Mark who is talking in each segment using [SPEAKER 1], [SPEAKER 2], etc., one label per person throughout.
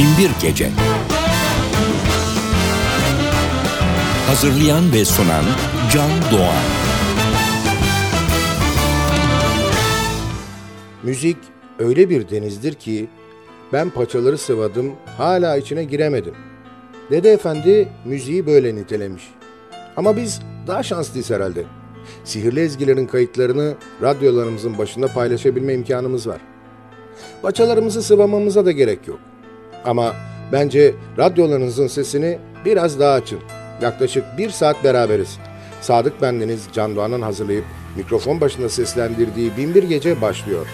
[SPEAKER 1] Binbir Gece Hazırlayan ve sunan Can Doğan
[SPEAKER 2] Müzik öyle bir denizdir ki ben paçaları sıvadım hala içine giremedim. Dede Efendi müziği böyle nitelemiş. Ama biz daha şanslıyız herhalde. Sihirli ezgilerin kayıtlarını radyolarımızın başında paylaşabilme imkanımız var. Paçalarımızı sıvamamıza da gerek yok. Ama bence radyolarınızın sesini biraz daha açın. Yaklaşık bir saat beraberiz. Sadık bendeniz Can Doğan'ın hazırlayıp mikrofon başında seslendirdiği Binbir Gece başlıyor.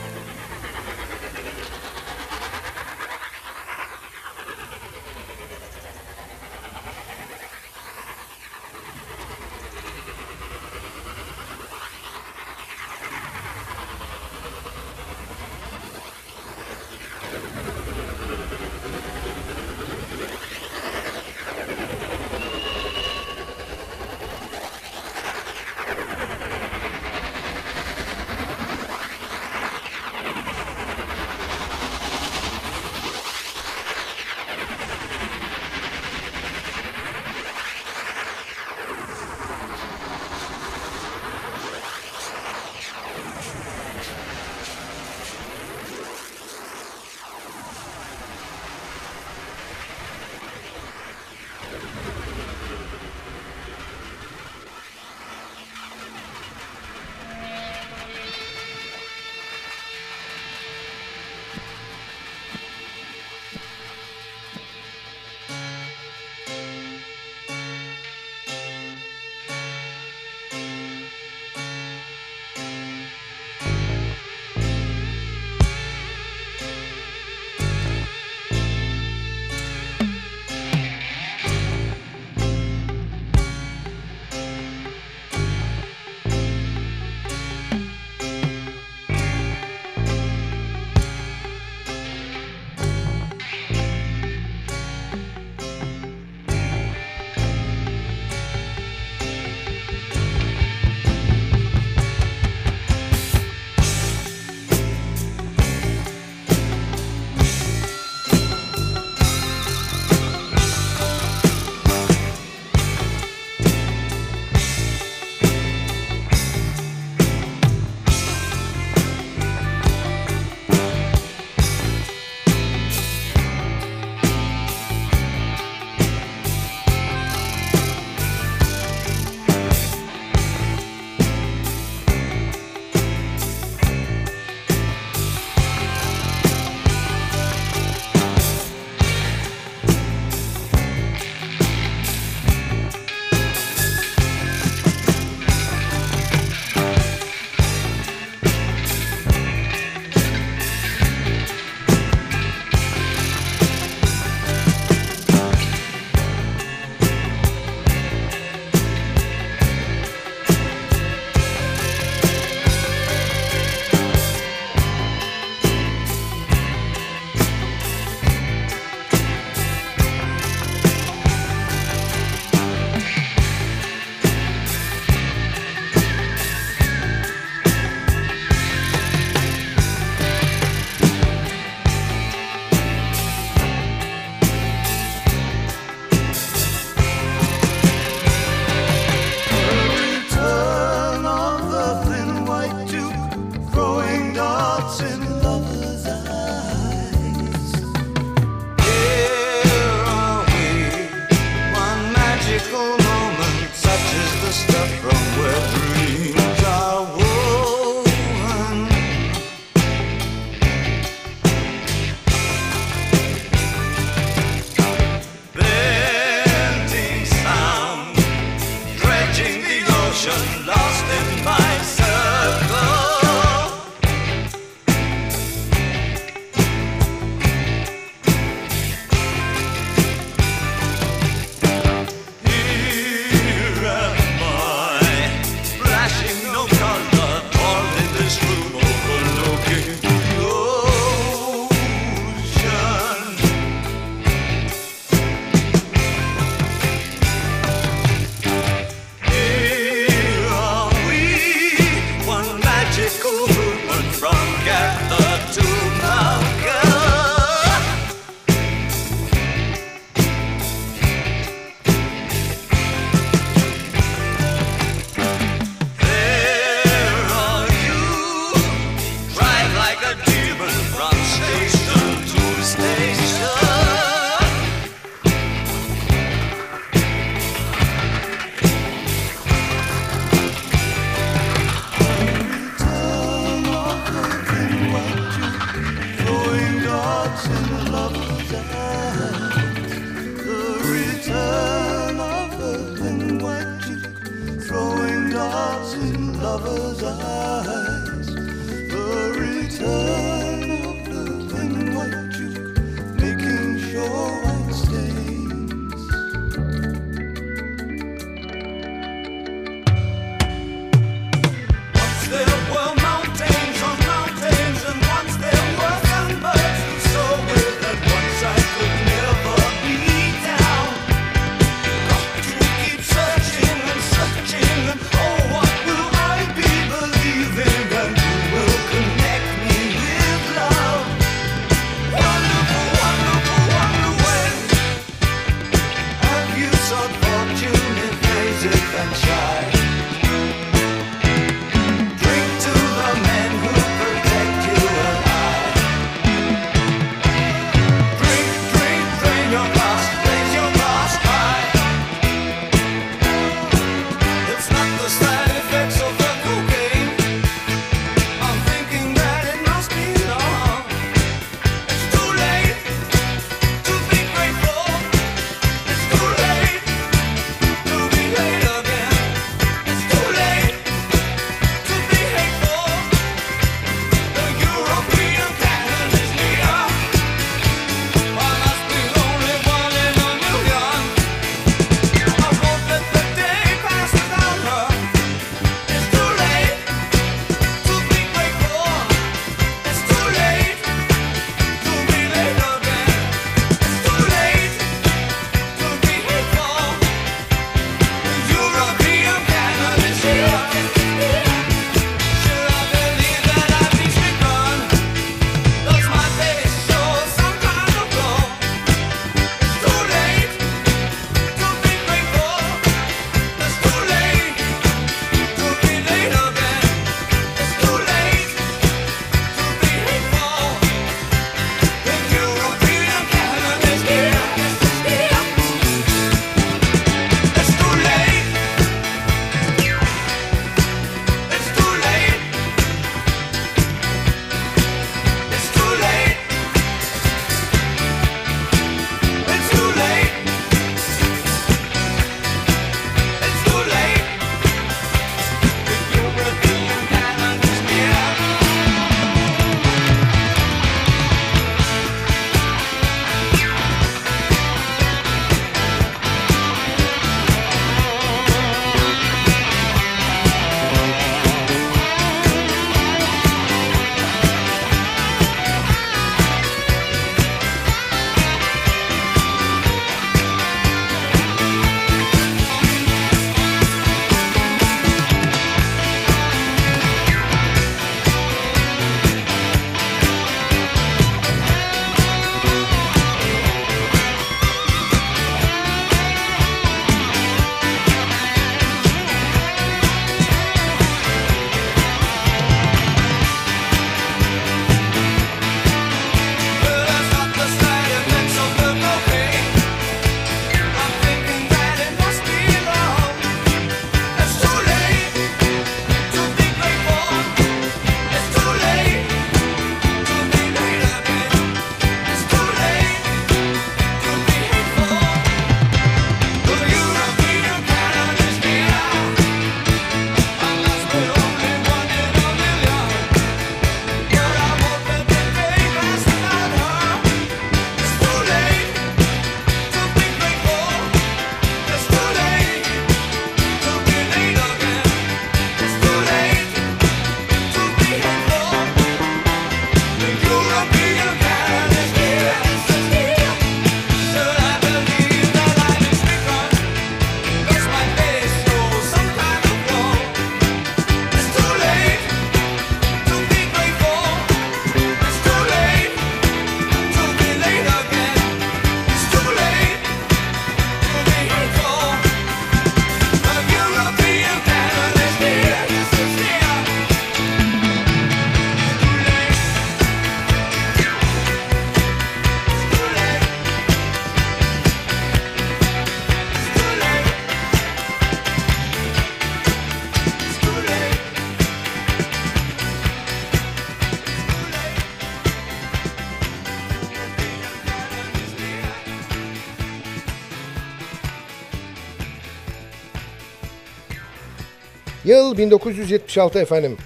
[SPEAKER 2] Yıl 1976 efendim.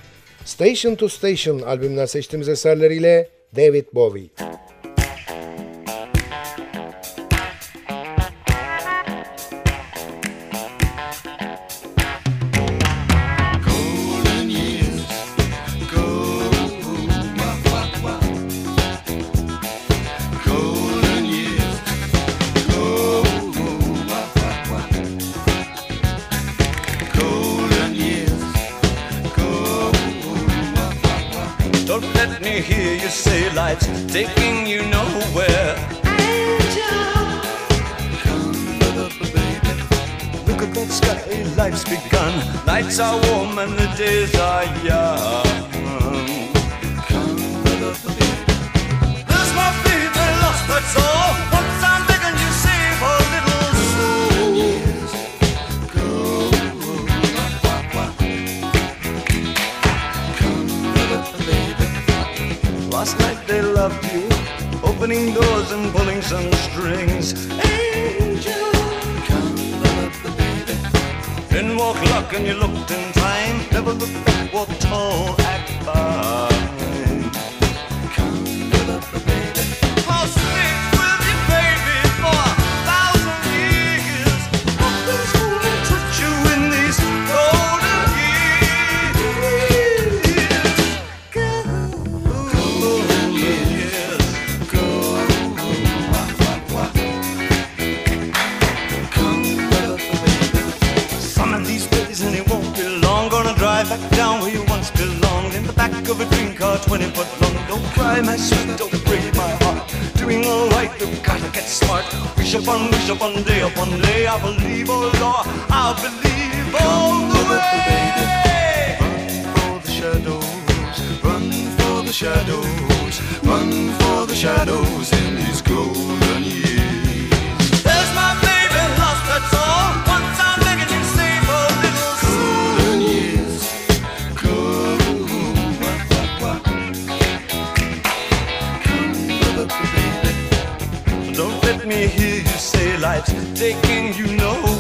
[SPEAKER 2] Station to Station albümünden seçtiğimiz eserleriyle David Bowie.
[SPEAKER 3] Hear you say life's taking you nowhere. Look at that sky, life's begun. Nights are warm and the days are young. There's my baby lost, that's all. Loved you, opening doors and pulling some strings. Angel, come love the baby. Then walk luck and you looked in time. Never looked back, walked tall, of a dream car 20 foot long. Don't cry my sweet, don't break my heart. Doing alright, you've gotta get smart. Wish upon, wish upon, day upon day. I believe, oh Lord, I believe all the way.
[SPEAKER 4] For the shadows, run for the shadows, run for the shadows in these golden
[SPEAKER 3] life's taking you nowhere.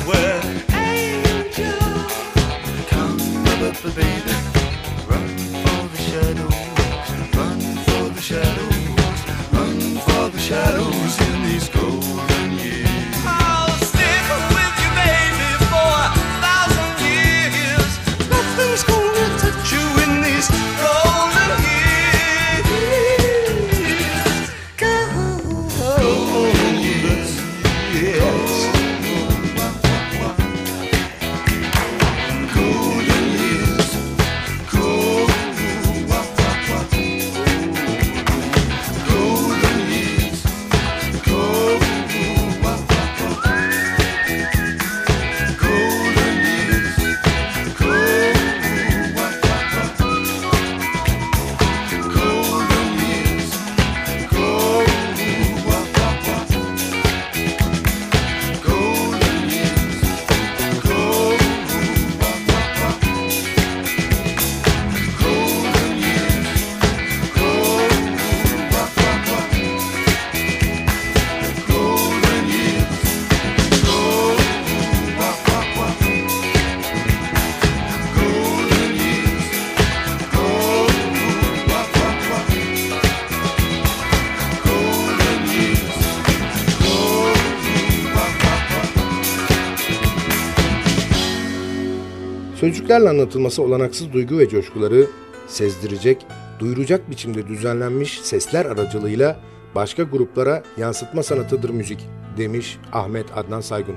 [SPEAKER 2] Sözcüklerle anlatılması olanaksız duygu ve coşkuları sezdirecek, duyuracak biçimde düzenlenmiş sesler aracılığıyla başka gruplara yansıtma sanatıdır müzik demiş Ahmet Adnan Saygun.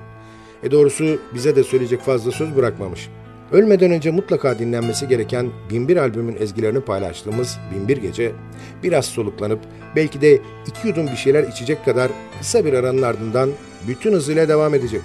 [SPEAKER 2] E doğrusu bize de söyleyecek fazla söz bırakmamış. Ölmeden önce mutlaka dinlenmesi gereken Binbir albümün ezgilerini paylaştığımız Binbir Gece biraz soluklanıp belki de iki yudum bir şeyler içecek kadar kısa bir aranın ardından bütün hızıyla devam edecek.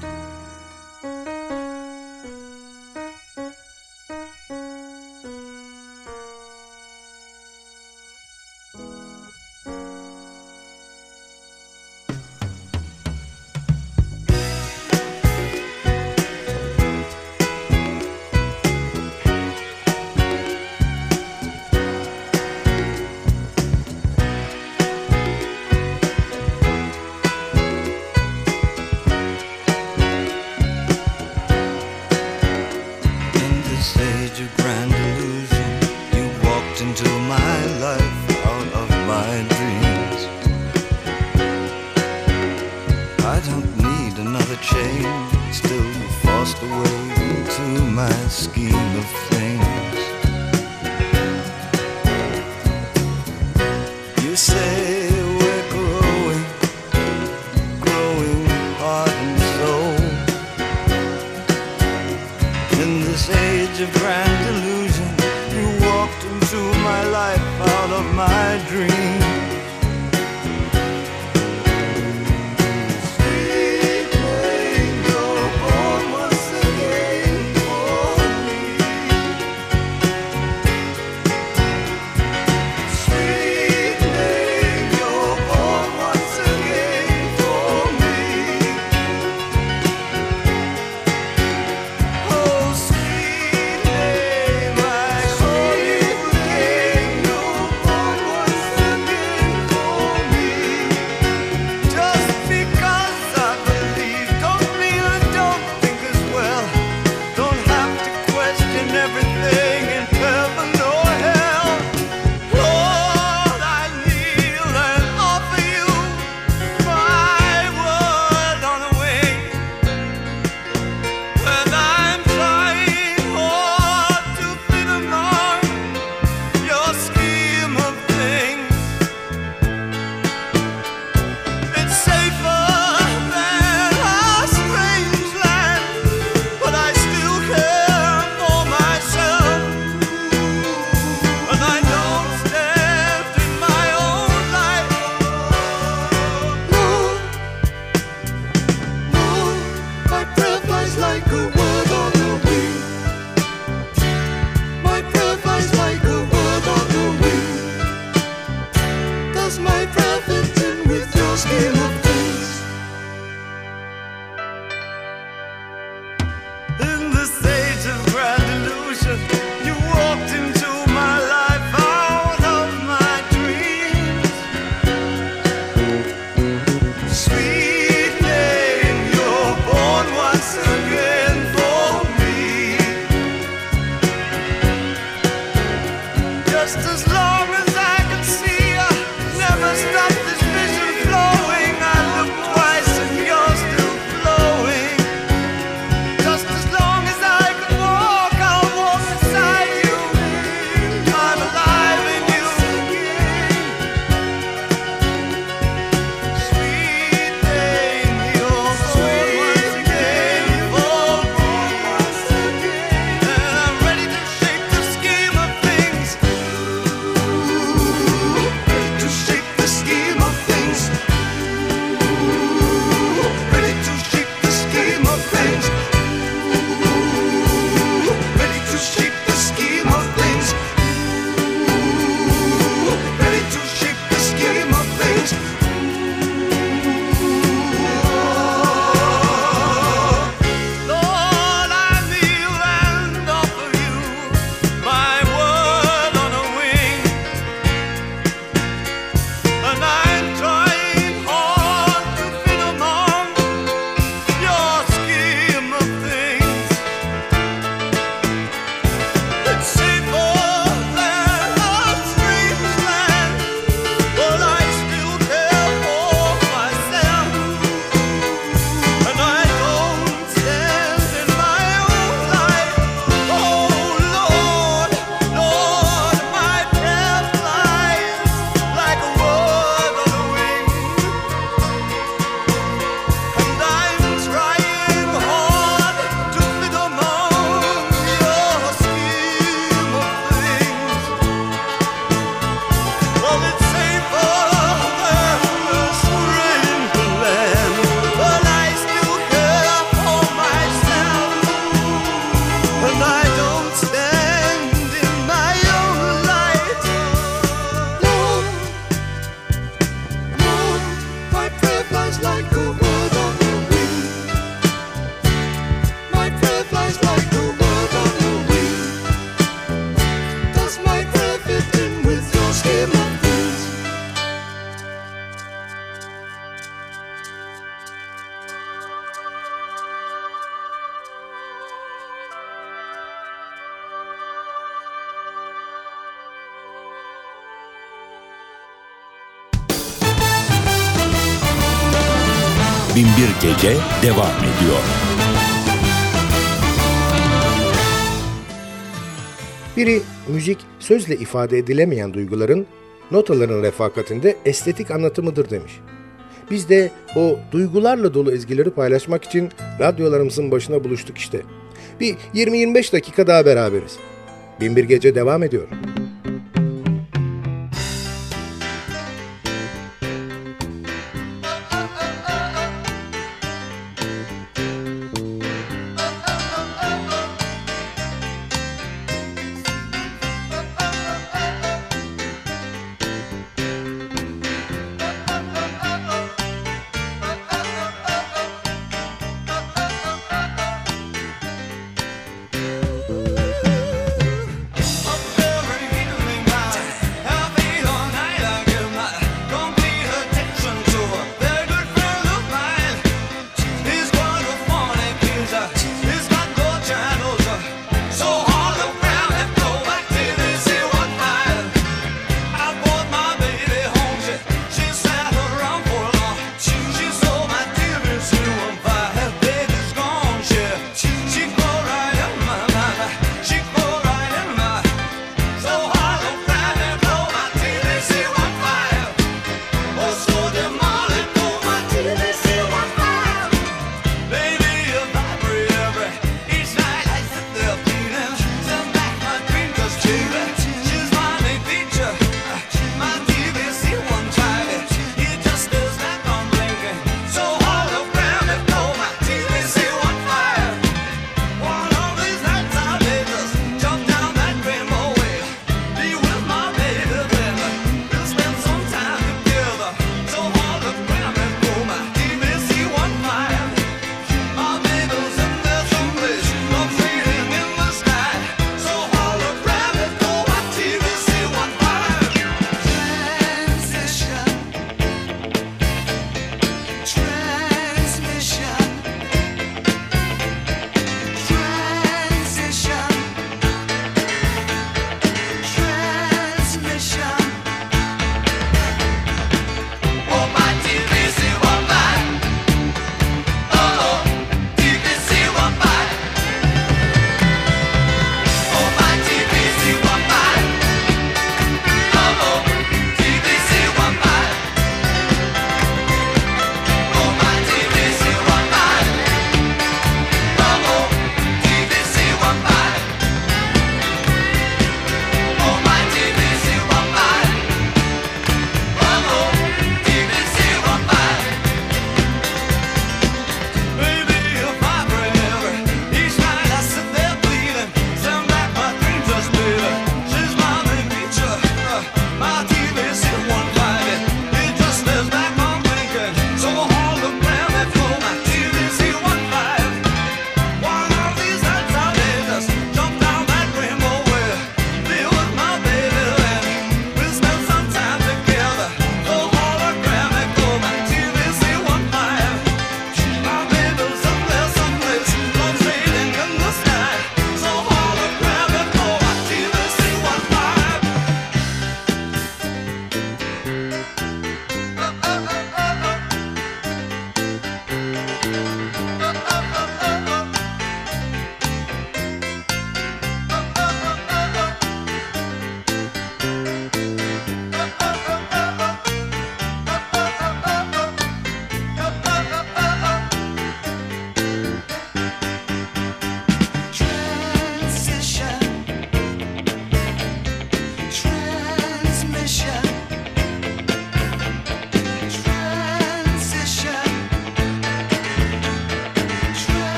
[SPEAKER 1] Gece devam ediyor.
[SPEAKER 2] Biri müzik sözle ifade edilemeyen duyguların notaların refakatinde estetik anlatımıdır demiş. Biz de o duygularla dolu ezgileri paylaşmak için radyolarımızın başına buluştuk işte. Bir 20-25 dakika daha beraberiz. Binbir Gece devam ediyor.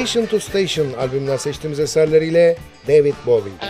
[SPEAKER 2] Station to Station albümünden seçtiğimiz eserleriyle David Bowie.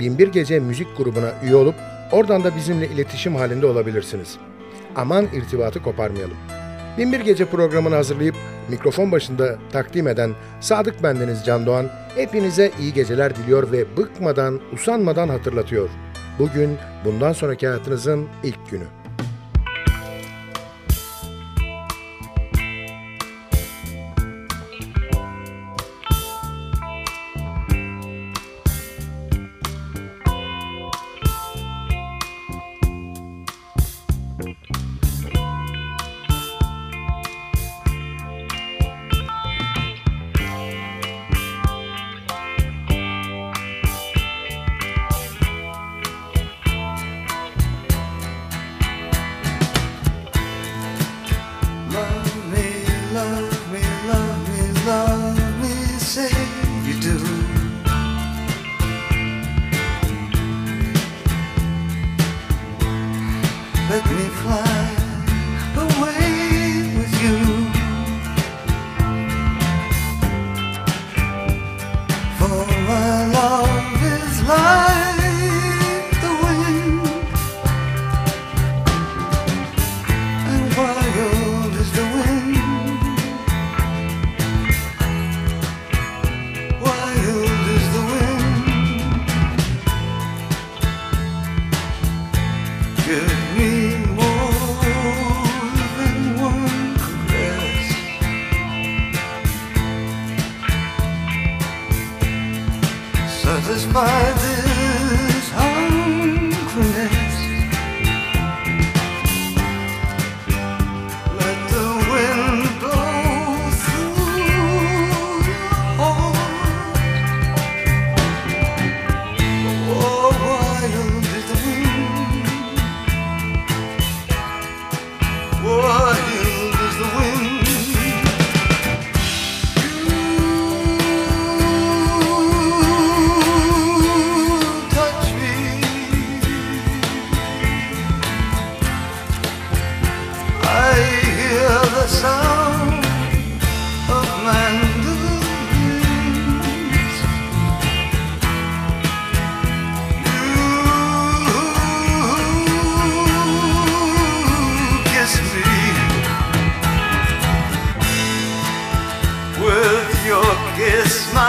[SPEAKER 3] Binbir Gece müzik grubuna üye olup oradan da bizimle iletişim halinde olabilirsiniz. Aman irtibatı koparmayalım. Binbir Gece programını hazırlayıp mikrofon başında takdim eden Sadık Bendeniz Can Doğan hepinize iyi geceler diliyor ve bıkmadan, usanmadan hatırlatıyor. Bugün bundan sonraki hayatınızın ilk günü. Christmas.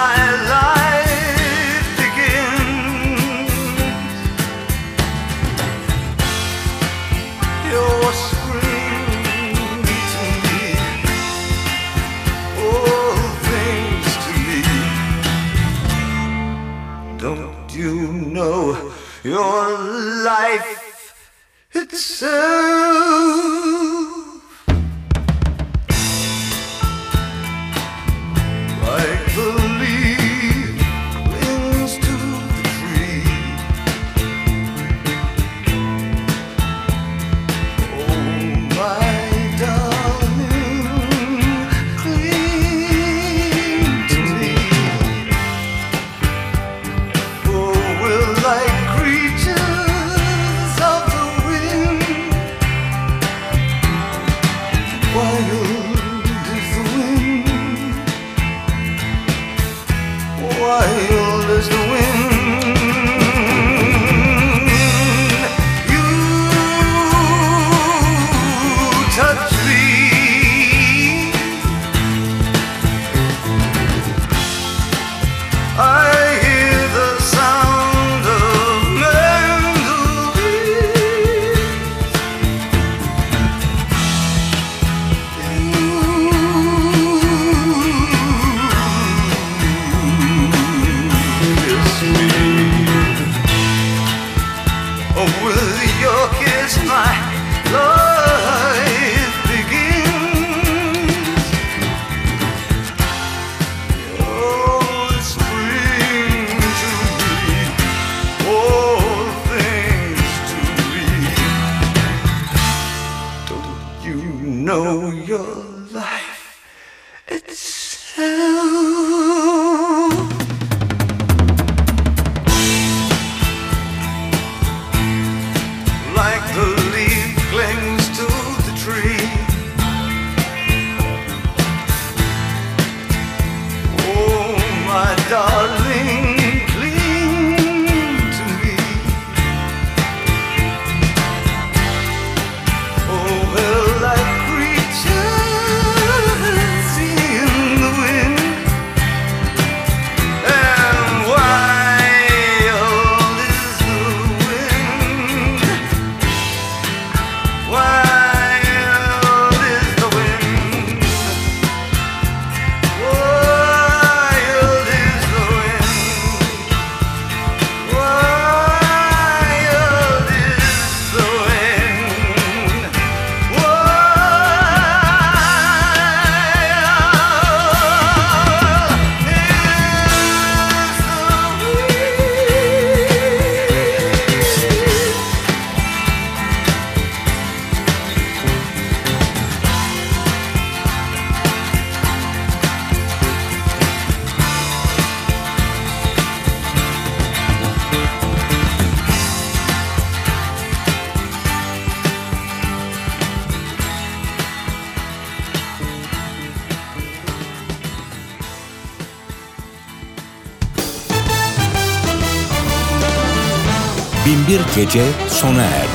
[SPEAKER 3] Gece sona erdi.